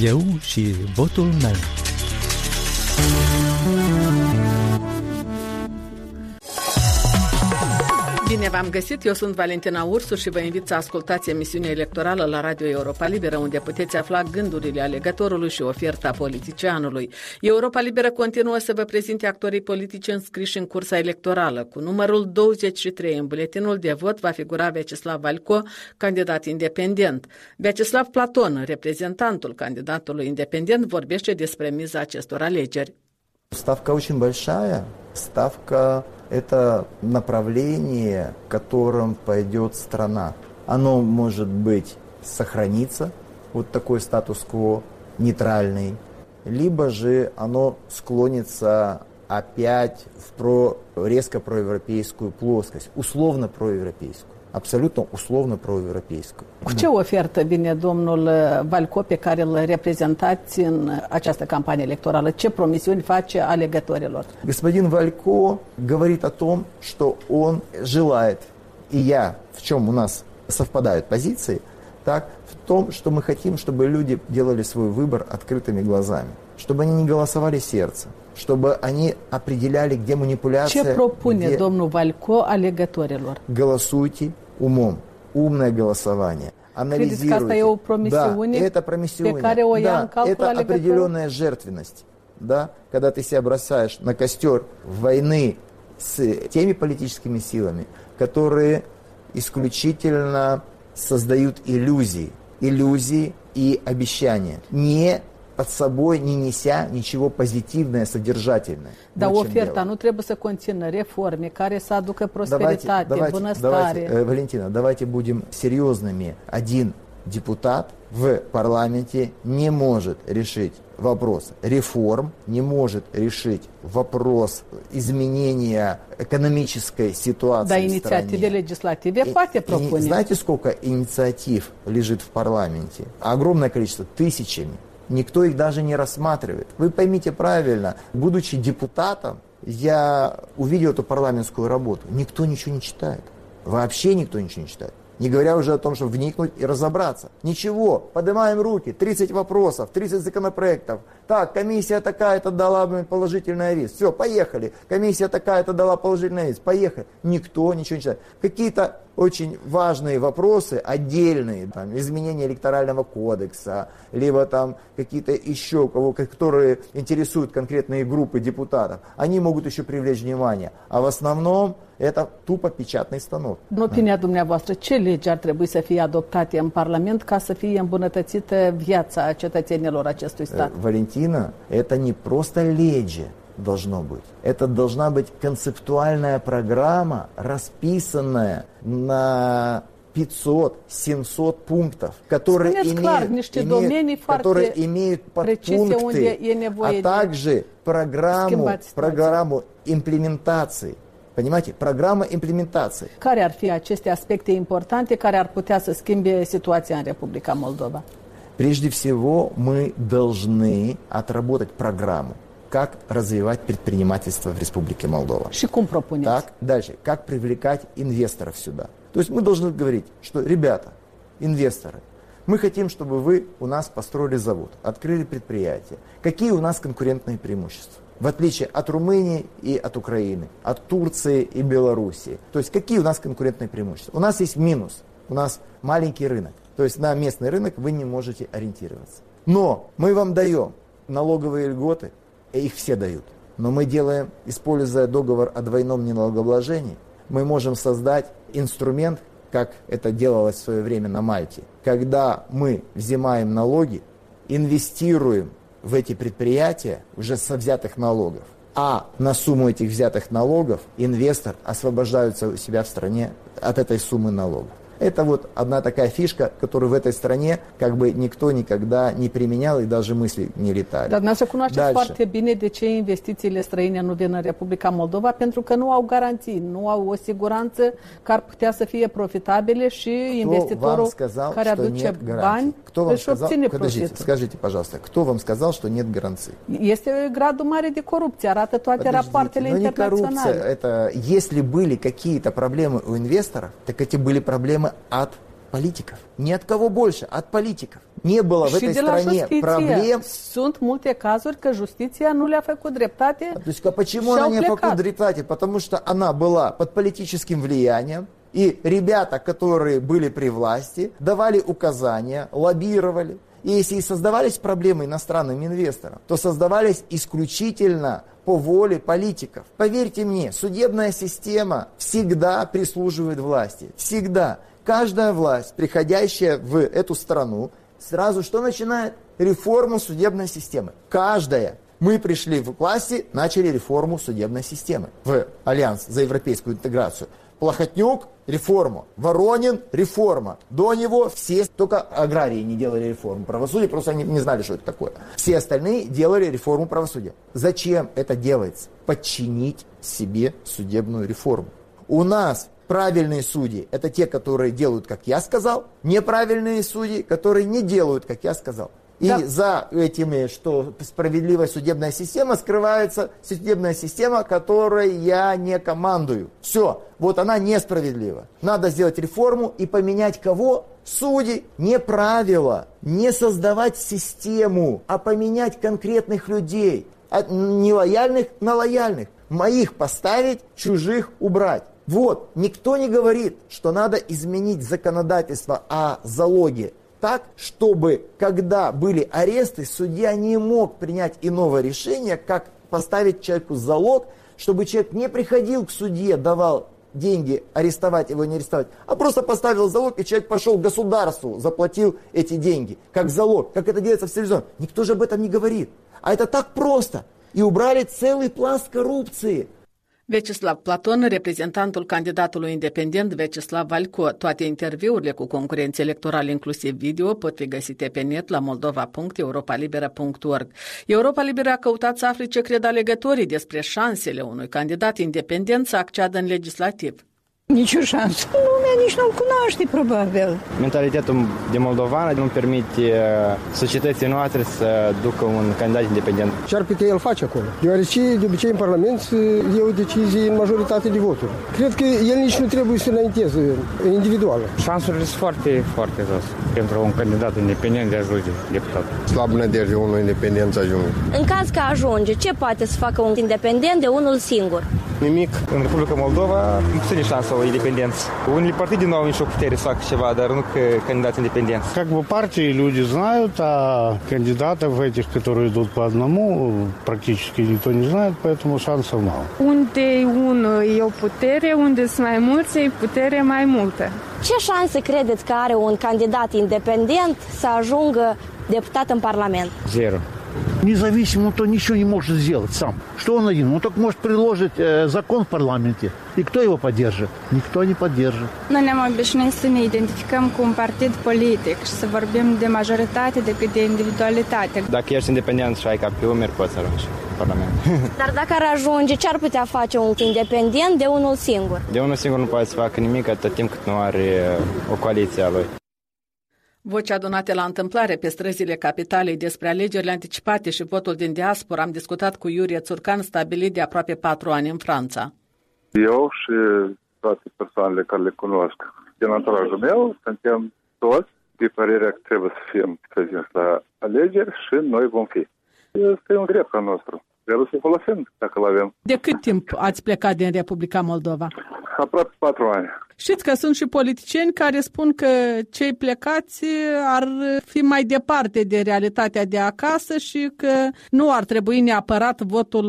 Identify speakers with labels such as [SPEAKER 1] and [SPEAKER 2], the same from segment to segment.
[SPEAKER 1] Eu și votul meu.
[SPEAKER 2] Bine v-am găsit, eu sunt Valentina Ursu și vă invit să ascultați emisiunea electorală la Radio Europa Liberă, unde puteți afla gândurile alegătorului și oferta politicianului. Europa Liberă continuă să vă prezinte actorii politici înscriși în cursa electorală. Cu numărul 23 în buletinul de vot va figura Vyacheslav Valco, candidat independent. Vyacheslav Platon, reprezentantul candidatului independent, vorbește despre miza acestor alegeri.
[SPEAKER 3] Ставка очень большая. Ставка – Это направление, которым пойдет страна. Оно может быть сохранится, вот такой статус-кво нейтральный, либо же оно склонится опять в про, резко проевропейскую плоскость, условно проевропейскую absolut условно proeuropeiscă.
[SPEAKER 2] Cu ce ofertă vine domnul Valco pe care îl reprezentați în această campanie electorală? Ce promisiuni face alegătorilor?
[SPEAKER 3] Господин Валько говорит о том, что он желает, и я, в чем у нас совпадают позиции, так, в том, что мы хотим, чтобы люди делали свой выбор открытыми глазами, чтобы они не голосовали сердцем, чтобы они определяли, где манипуляция.
[SPEAKER 2] Ce propune
[SPEAKER 3] где...
[SPEAKER 2] Valco alegătorilor?
[SPEAKER 3] Голосуйте умом, умное голосование.
[SPEAKER 2] Promisiune
[SPEAKER 3] да, это
[SPEAKER 2] ia
[SPEAKER 3] да, это определенная жертвенность. Да, когда ты себя бросаешь на костер войны с теми политическими силами, которые исключительно создают иллюзии, иллюзии и обещания, не под собой не неся niciего позитивное, Вот в чем
[SPEAKER 2] oferta nu trebuie să conțină reforme care să aducă
[SPEAKER 3] Давайте,
[SPEAKER 2] prosperitate,
[SPEAKER 3] давайте,
[SPEAKER 2] bunăstare.
[SPEAKER 3] давайте, э, Валентина, давайте будем серьезными. Один депутат в парламенте не может решить вопрос реформ, не может решить вопрос изменения экономической ситуации
[SPEAKER 2] Dar
[SPEAKER 3] в стране.
[SPEAKER 2] legislative
[SPEAKER 3] И- и знаете, сколько инициатив лежит в парламенте? Огромное количество, тысячами. Никто их даже не рассматривает. Вы поймите правильно, будучи депутатом, я увидел эту парламентскую работу. Никто ничего не читает. Вообще никто ничего не читает. Не говоря уже о том, чтобы вникнуть и разобраться. Ничего, поднимаем руки, 30 вопросов, 30 законопроектов. Так, комиссия такая-то дала положительный вид. Все, поехали. Комиссия такая-то дала положительный вид. Поехали. Никто ничего не читает. Какие-то очень важные вопросы, отдельные, там, изменение электорального кодекса, либо там какие-то еще, кого, которые интересуют конкретные группы депутатов, они могут еще привлечь внимание. А в основном это tupă печатный станок.
[SPEAKER 2] Opinia dumneavoastră, ce legi ar trebui să fie adoptate în Parlament ca să fie îmbunătățită viața cetățenilor acestui stat?
[SPEAKER 3] Э, Валентина, это не просто леди должно быть. Это должна быть концептуальная программа, расписанная на 500-700 пунктов, которые имеют, имеют- которые имеют подпункты, а также программу, программу имплементации. Понимаете? Программа имплементации.
[SPEAKER 2] Care ar fi aceste aspecte importante care ar putea să schimbe situația în Republica Moldova?
[SPEAKER 3] Прежде всего, мы должны отработать программу, как развивать предпринимательство в Республике Молдова.
[SPEAKER 2] Cum propuneți?
[SPEAKER 3] Так, дальше, как привлекать инвесторов сюда. То есть мы должны говорить, что, ребята, инвесторы, мы хотим, чтобы вы у нас построили завод, открыли предприятие. Какие у нас конкурентные преимущества? В отличие от Румынии и от Украины, от Турции и Белоруссии. То есть какие у нас конкурентные преимущества? У нас есть минус. У нас маленький рынок. То есть на местный рынок вы не можете ориентироваться. Но мы вам даем налоговые льготы, их все дают. Но мы делаем, используя договор о двойном неналогообложении, мы можем создать инструмент, как это делалось в свое время на Мальте, когда мы взимаем налоги, инвестируем в эти предприятия уже со взятых налогов. А на сумму этих взятых налогов инвестор освобождается у себя в стране от этой суммы налогов. Это вот одна такая фишка, которую в этой стране как бы никто никогда не применял и даже мысли не летали.
[SPEAKER 2] Dar dumneavoastră cunoașteți
[SPEAKER 3] Dальше.
[SPEAKER 2] foarte bine de ce investițiile străine nu vin în Republica Moldova, pentru că nu au garanții, nu au o siguranță că ar putea să fie profitabile și
[SPEAKER 3] Кто
[SPEAKER 2] investitorul
[SPEAKER 3] сказал,
[SPEAKER 2] care aduce bani
[SPEAKER 3] Кто вам
[SPEAKER 2] își
[SPEAKER 3] сказал,
[SPEAKER 2] obține
[SPEAKER 3] подождите,
[SPEAKER 2] profitul.
[SPEAKER 3] скажите, пожалуйста, кто вам сказал, что нет гарантий?
[SPEAKER 2] Este gradul mare de corupție, arată toate rapoartele
[SPEAKER 3] ну не коррупция,
[SPEAKER 2] internaționale.
[SPEAKER 3] это если были какие-то проблемы у инвесторов, так эти были проблемы от политиков. Ни от кого больше, от политиков. Не было в этой стране проблем.
[SPEAKER 2] Sunt multe cazuri că justiția nu le-a făcut dreptate.
[SPEAKER 3] То есть, почему она не фăcut dreptate? Потому что она была под политическим влиянием, и ребята, которые были при власти, давали указания, лоббировали. И если и создавались проблемы иностранным инвесторам, то создавались исключительно по воле политиков. Поверьте мне, судебная система всегда прислуживает власти. Всегда. Каждая власть, приходящая в эту страну, сразу что начинает? Реформу судебной системы. Каждая. Мы пришли в власти, начали реформу судебной системы в Альянс за европейскую интеграцию. Плохотнюк – реформу. Воронин – реформа. До него все, только аграрии не делали реформу правосудия, просто они не знали, что это такое. Все остальные делали реформу правосудия. Зачем это делается? Подчинить себе судебную реформу. У нас правильные судьи – это те, которые делают, как я сказал. Неправильные судьи, которые не делают, как я сказал. И да. за этими, что справедливая судебная система, скрывается судебная система, которой я не командую. Все, вот она несправедлива. Надо сделать реформу и поменять кого? Судей. Не правила, не создавать систему, а поменять конкретных людей. От нелояльных на лояльных. Моих поставить, чужих убрать. Вот, никто не говорит, что надо изменить законодательство о залоге так, чтобы, когда были аресты, судья не мог принять иного решения, как поставить человеку залог, чтобы человек не приходил к судье, давал деньги, арестовать его, не арестовать, а просто поставил залог, и человек пошел к государству, заплатил эти деньги, как залог, как это делается в телевизоре. Никто же об этом не говорит. А это так просто. И убрали целый пласт коррупции.
[SPEAKER 2] Vecislav Platon, reprezentantul candidatului independent Vecislav Valco. Toate interviurile cu concurenți electorali, inclusiv video, pot fi găsite pe net la moldova.europalibera.org. Europa Liberă a căutat să afle ce cred alegătorii despre șansele unui candidat independent să acceadă în legislativ.
[SPEAKER 4] Nicio șansă. Lumea nici nu-l cunoaște, probabil.
[SPEAKER 5] Mentalitatea de moldovană nu permite uh, societății noastre să ducă un candidat independent.
[SPEAKER 6] Ce ar putea el face acolo? Deoarece, de obicei, în Parlament e o decizie în majoritate de voturi. Cred că el nici nu trebuie să înainteze individual.
[SPEAKER 5] Șansurile sunt foarte, foarte jos pentru un candidat independent de a ajunge deputat.
[SPEAKER 6] Slab nădejde unul independent să ajungă.
[SPEAKER 7] În caz că ajunge, ce poate să facă un independent de unul singur?
[SPEAKER 5] Nimic. În Republica Moldova nu puține șanse sau independenți. Unele partide nu au nicio putere să facă ceva, dar nu că candidați independenți.
[SPEAKER 8] Как бы партии люди знают, а кандидатов этих, которые идут по одному, практически никто не знает, поэтому шансов мало.
[SPEAKER 9] Unde unul e o putere, unde sunt mai mulți, e putere mai multă.
[SPEAKER 7] Ce șanse credeți că are un candidat independent să ajungă deputat în Parlament?
[SPEAKER 5] Zero.
[SPEAKER 8] Независимо то ничего не может сделать сам. Что он один? Он только может предложить э, закон в парламенте. И кто его поддержит? Никто не поддержит.
[SPEAKER 9] Noi ne-am obișnuit să ne identificăm cu un partid politic și să vorbim de majoritate decât de individualitate.
[SPEAKER 5] Dacă ești independent și ai ca pe umeri, poți să ajungi în Parlament.
[SPEAKER 7] Dar dacă ar ajunge, ce ar putea face un independent de unul singur?
[SPEAKER 5] De unul singur nu poate să facă nimic atât timp cât nu are uh, o coaliție a lui.
[SPEAKER 2] Voci adunate la întâmplare pe străzile capitalei despre alegerile anticipate și votul din diaspora am discutat cu Iurie Țurcan, stabilit de aproape patru ani în Franța.
[SPEAKER 10] Eu și toate persoanele care le cunosc din anturajul meu, suntem toți de părerea că trebuie să fim prezenți la alegeri și noi vom fi. Este un drept al nostru. Trebuie să folosim dacă îl avem.
[SPEAKER 2] De cât timp ați plecat din Republica Moldova?
[SPEAKER 10] Aproape patru ani.
[SPEAKER 2] Știți că sunt și politicieni care spun că cei plecați ar fi mai departe de realitatea de acasă și că nu ar trebui neapărat votul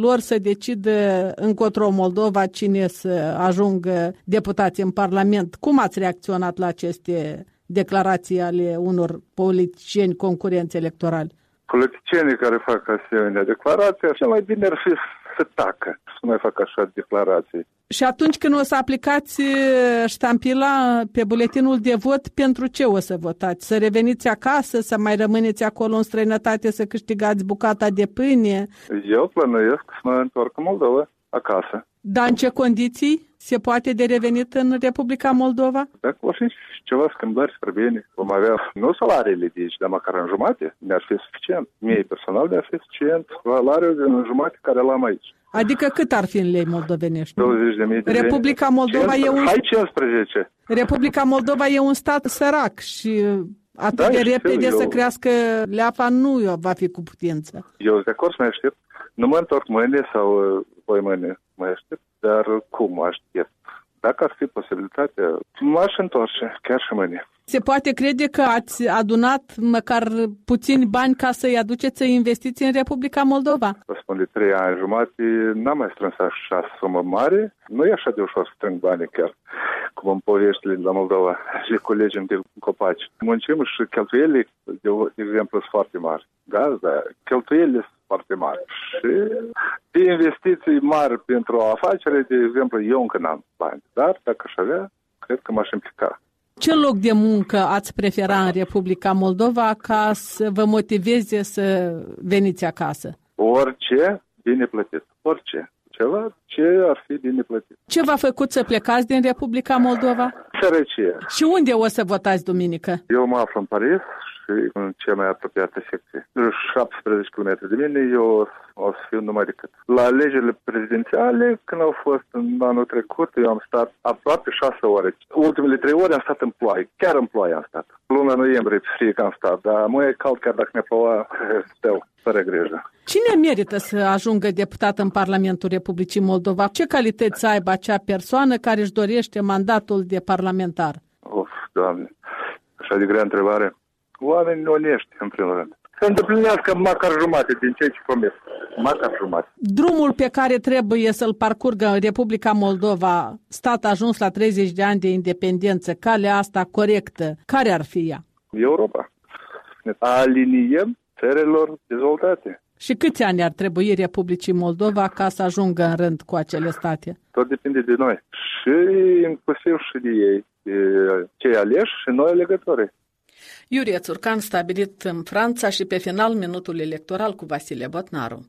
[SPEAKER 2] lor să decidă încotro Moldova cine să ajungă deputați în Parlament. Cum ați reacționat la aceste declarații ale unor politicieni concurenți electorali?
[SPEAKER 10] Politicienii care fac asemenea declarații, așa mai bine ar fi să tacă, să nu mai facă așa declarații.
[SPEAKER 2] Și atunci când o să aplicați ștampila pe buletinul de vot, pentru ce o să votați? Să reveniți acasă, să mai rămâneți acolo în străinătate, să câștigați bucata de pâine?
[SPEAKER 10] Eu plănuiesc să mă întorc în Moldova, acasă.
[SPEAKER 2] Dar în ce condiții? Se poate de revenit în Republica Moldova?
[SPEAKER 10] Dacă vor fi ceva schimbări spre bine, vom avea nu salariile de aici, dar măcar în jumate, ne-ar fi suficient. Mie personal mi-ar fi suficient salariul în jumate care l-am aici.
[SPEAKER 2] Adică cât ar fi în lei moldovenești?
[SPEAKER 10] 20 de mii de
[SPEAKER 2] Republica Moldova e un...
[SPEAKER 10] Hai 15.
[SPEAKER 2] Republica Moldova e un stat sărac și atât
[SPEAKER 10] Da,
[SPEAKER 2] de
[SPEAKER 10] știu,
[SPEAKER 2] repede
[SPEAKER 10] eu-
[SPEAKER 2] să crească leafa nu va fi cu putință.
[SPEAKER 10] Eu sunt de acord să mai aștept. Nu mă întorc mâine sau uh, voi mâine mai aștept, dar uh, cum mă aștept? Dacă ar fi posibilitatea, m-aș întoarce, chiar și mâine.
[SPEAKER 2] Se poate crede că ați adunat măcar puțini bani ca să-i aduceți să investiți în Republica Moldova?
[SPEAKER 10] Vă spun, de trei ani jumate n-am mai strâns așa sumă mare. Nu e așa de ușor să strâng bani chiar, cum în poveștile de la Moldova și culegem de copaci. Muncim și cheltuielile, de, de exemplu, sunt foarte mari. Da, da, cheltuielile sunt foarte mari. Și de investiții mari pentru o afacere, de exemplu, eu încă n-am bani. Dar dacă aș avea, cred că m-aș implica.
[SPEAKER 2] Ce loc de muncă ați prefera în Republica Moldova ca să vă motiveze să veniți acasă?
[SPEAKER 10] Orice bine plătit. Orice. Ceva ce ar fi bine plătit.
[SPEAKER 2] Ce v-a făcut să plecați din Republica Moldova?
[SPEAKER 10] Sărăcie.
[SPEAKER 2] Și unde o să votați duminică?
[SPEAKER 10] Eu mă aflu în Paris și în cea mai apropiată secție. 17 km de mine, eu o să fiu numai decât. La alegerile prezidențiale, când au fost în anul trecut, eu am stat aproape 6 ore. Ultimele 3 ore am stat în ploaie. Chiar în ploaie am stat. Luna noiembrie, fie că am stat, dar mă e cald chiar dacă ne ploua, stau, fără grijă.
[SPEAKER 2] Cine merită să ajungă deputat în Parlamentul Republicii Moldova? Ce calități să aibă acea persoană care își dorește mandatul de parlamentar?
[SPEAKER 10] Of, Doamne, așa de grea întrebare. Oameni onești, în primul rând. Să îndeplinească măcar jumate din ceea ce promis. Măcar jumate.
[SPEAKER 2] Drumul pe care trebuie să-l parcurgă în Republica Moldova, stat ajuns la 30 de ani de independență, calea asta corectă, care ar fi ea?
[SPEAKER 10] Europa. Ne aliniem țărilor dezvoltate.
[SPEAKER 2] Și câți ani ar trebui Republicii Moldova ca să ajungă în rând cu acele state?
[SPEAKER 10] Tot depinde de noi. Și inclusiv și de ei, de cei aleși și noi alegători.
[SPEAKER 2] Iurie Țurcan stabilit în Franța și pe final minutul electoral cu Vasile Botnaru.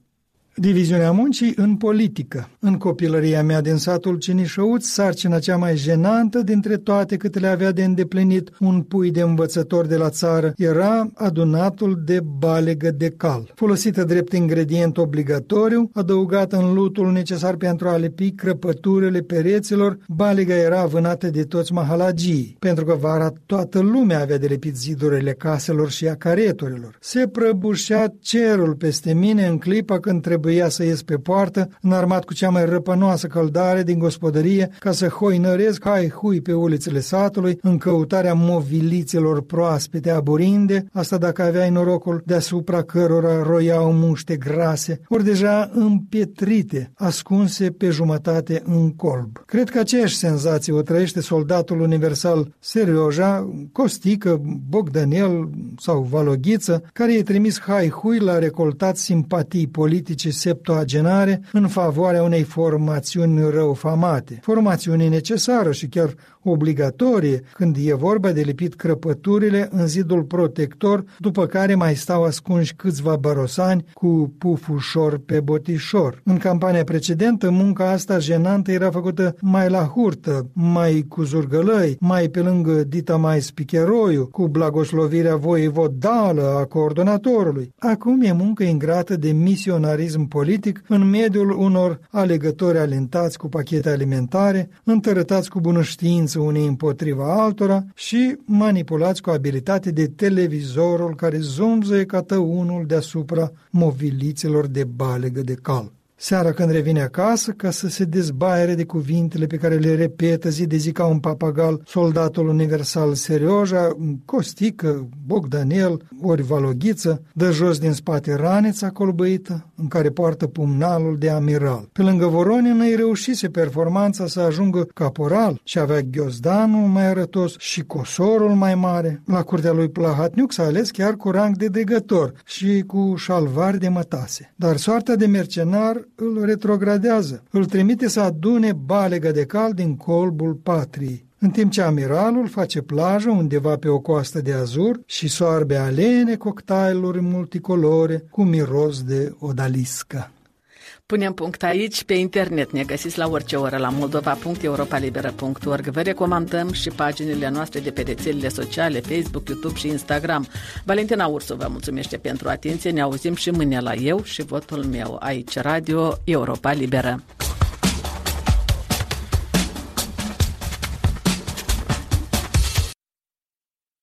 [SPEAKER 11] Diviziunea muncii în politică. În copilăria mea din satul Cinișăuț, sarcina cea mai jenantă dintre toate câte le avea de îndeplinit un pui de învățător de la țară era adunatul de balegă de cal, folosită drept ingredient obligatoriu, adăugată în lutul necesar pentru a lipi crăpăturile pereților, balega era vânată de toți mahalagii, pentru că vara toată lumea avea de lipit zidurile caselor și a careturilor. Se prăbușea cerul peste mine în clipa când trebuia să ies pe poartă, înarmat cu cea mai răpănoasă căldare din gospodărie, ca să hoinăresc hai hui pe ulițele satului, în căutarea movilițelor proaspete aburinde, asta dacă aveai norocul deasupra cărora roiau muște grase, ori deja împietrite, ascunse pe jumătate în colb. Cred că aceeași senzație o trăiește soldatul universal Serioja, Costică, Bogdanel sau Valoghiță, care e trimis hai hui la recoltat simpatii politice septuagenare în favoarea unei formațiuni răufamate. Formațiune necesară și chiar obligatorie când e vorba de lipit crăpăturile în zidul protector, după care mai stau ascunși câțiva barosani cu puf ușor pe botișor. În campania precedentă, munca asta jenantă era făcută mai la hurtă, mai cu zurgălăi, mai pe lângă dita mai spicheroiu, cu blagoslovirea voievodală a coordonatorului. Acum e muncă ingrată de misionarism politic în mediul unor alegători alentați cu pachete alimentare, întărătați cu bună știință unii împotriva altora și manipulați cu abilitate de televizorul care zumzăie ca tăunul deasupra movilițelor de balegă de cal. Seara când revine acasă, ca să se dezbaire de cuvintele pe care le repetă zi de zi ca un papagal soldatul universal Serioja, Costică, Bogdanel, ori Valoghiță, dă jos din spate ranița colbăită în care poartă pumnalul de amiral. Pe lângă Voronin îi reușise performanța să ajungă caporal și avea ghiozdanul mai arătos și cosorul mai mare. La curtea lui Plahatniuc s-a ales chiar cu rang de dregător și cu șalvari de mătase. Dar soarta de mercenar îl retrogradează, îl trimite să adune balegă de cal din colbul patriei în timp ce amiralul face plajă undeva pe o coastă de azur și soarbe alene cocktailuri multicolore cu miros de odaliscă.
[SPEAKER 2] Punem punct aici, pe internet ne găsiți la orice oră la moldova.europalibera.org. Vă recomandăm și paginile noastre de pe rețelele sociale, Facebook, YouTube și Instagram. Valentina Ursu vă mulțumește pentru atenție, ne auzim și mâine la eu și votul meu aici, Radio Europa Liberă.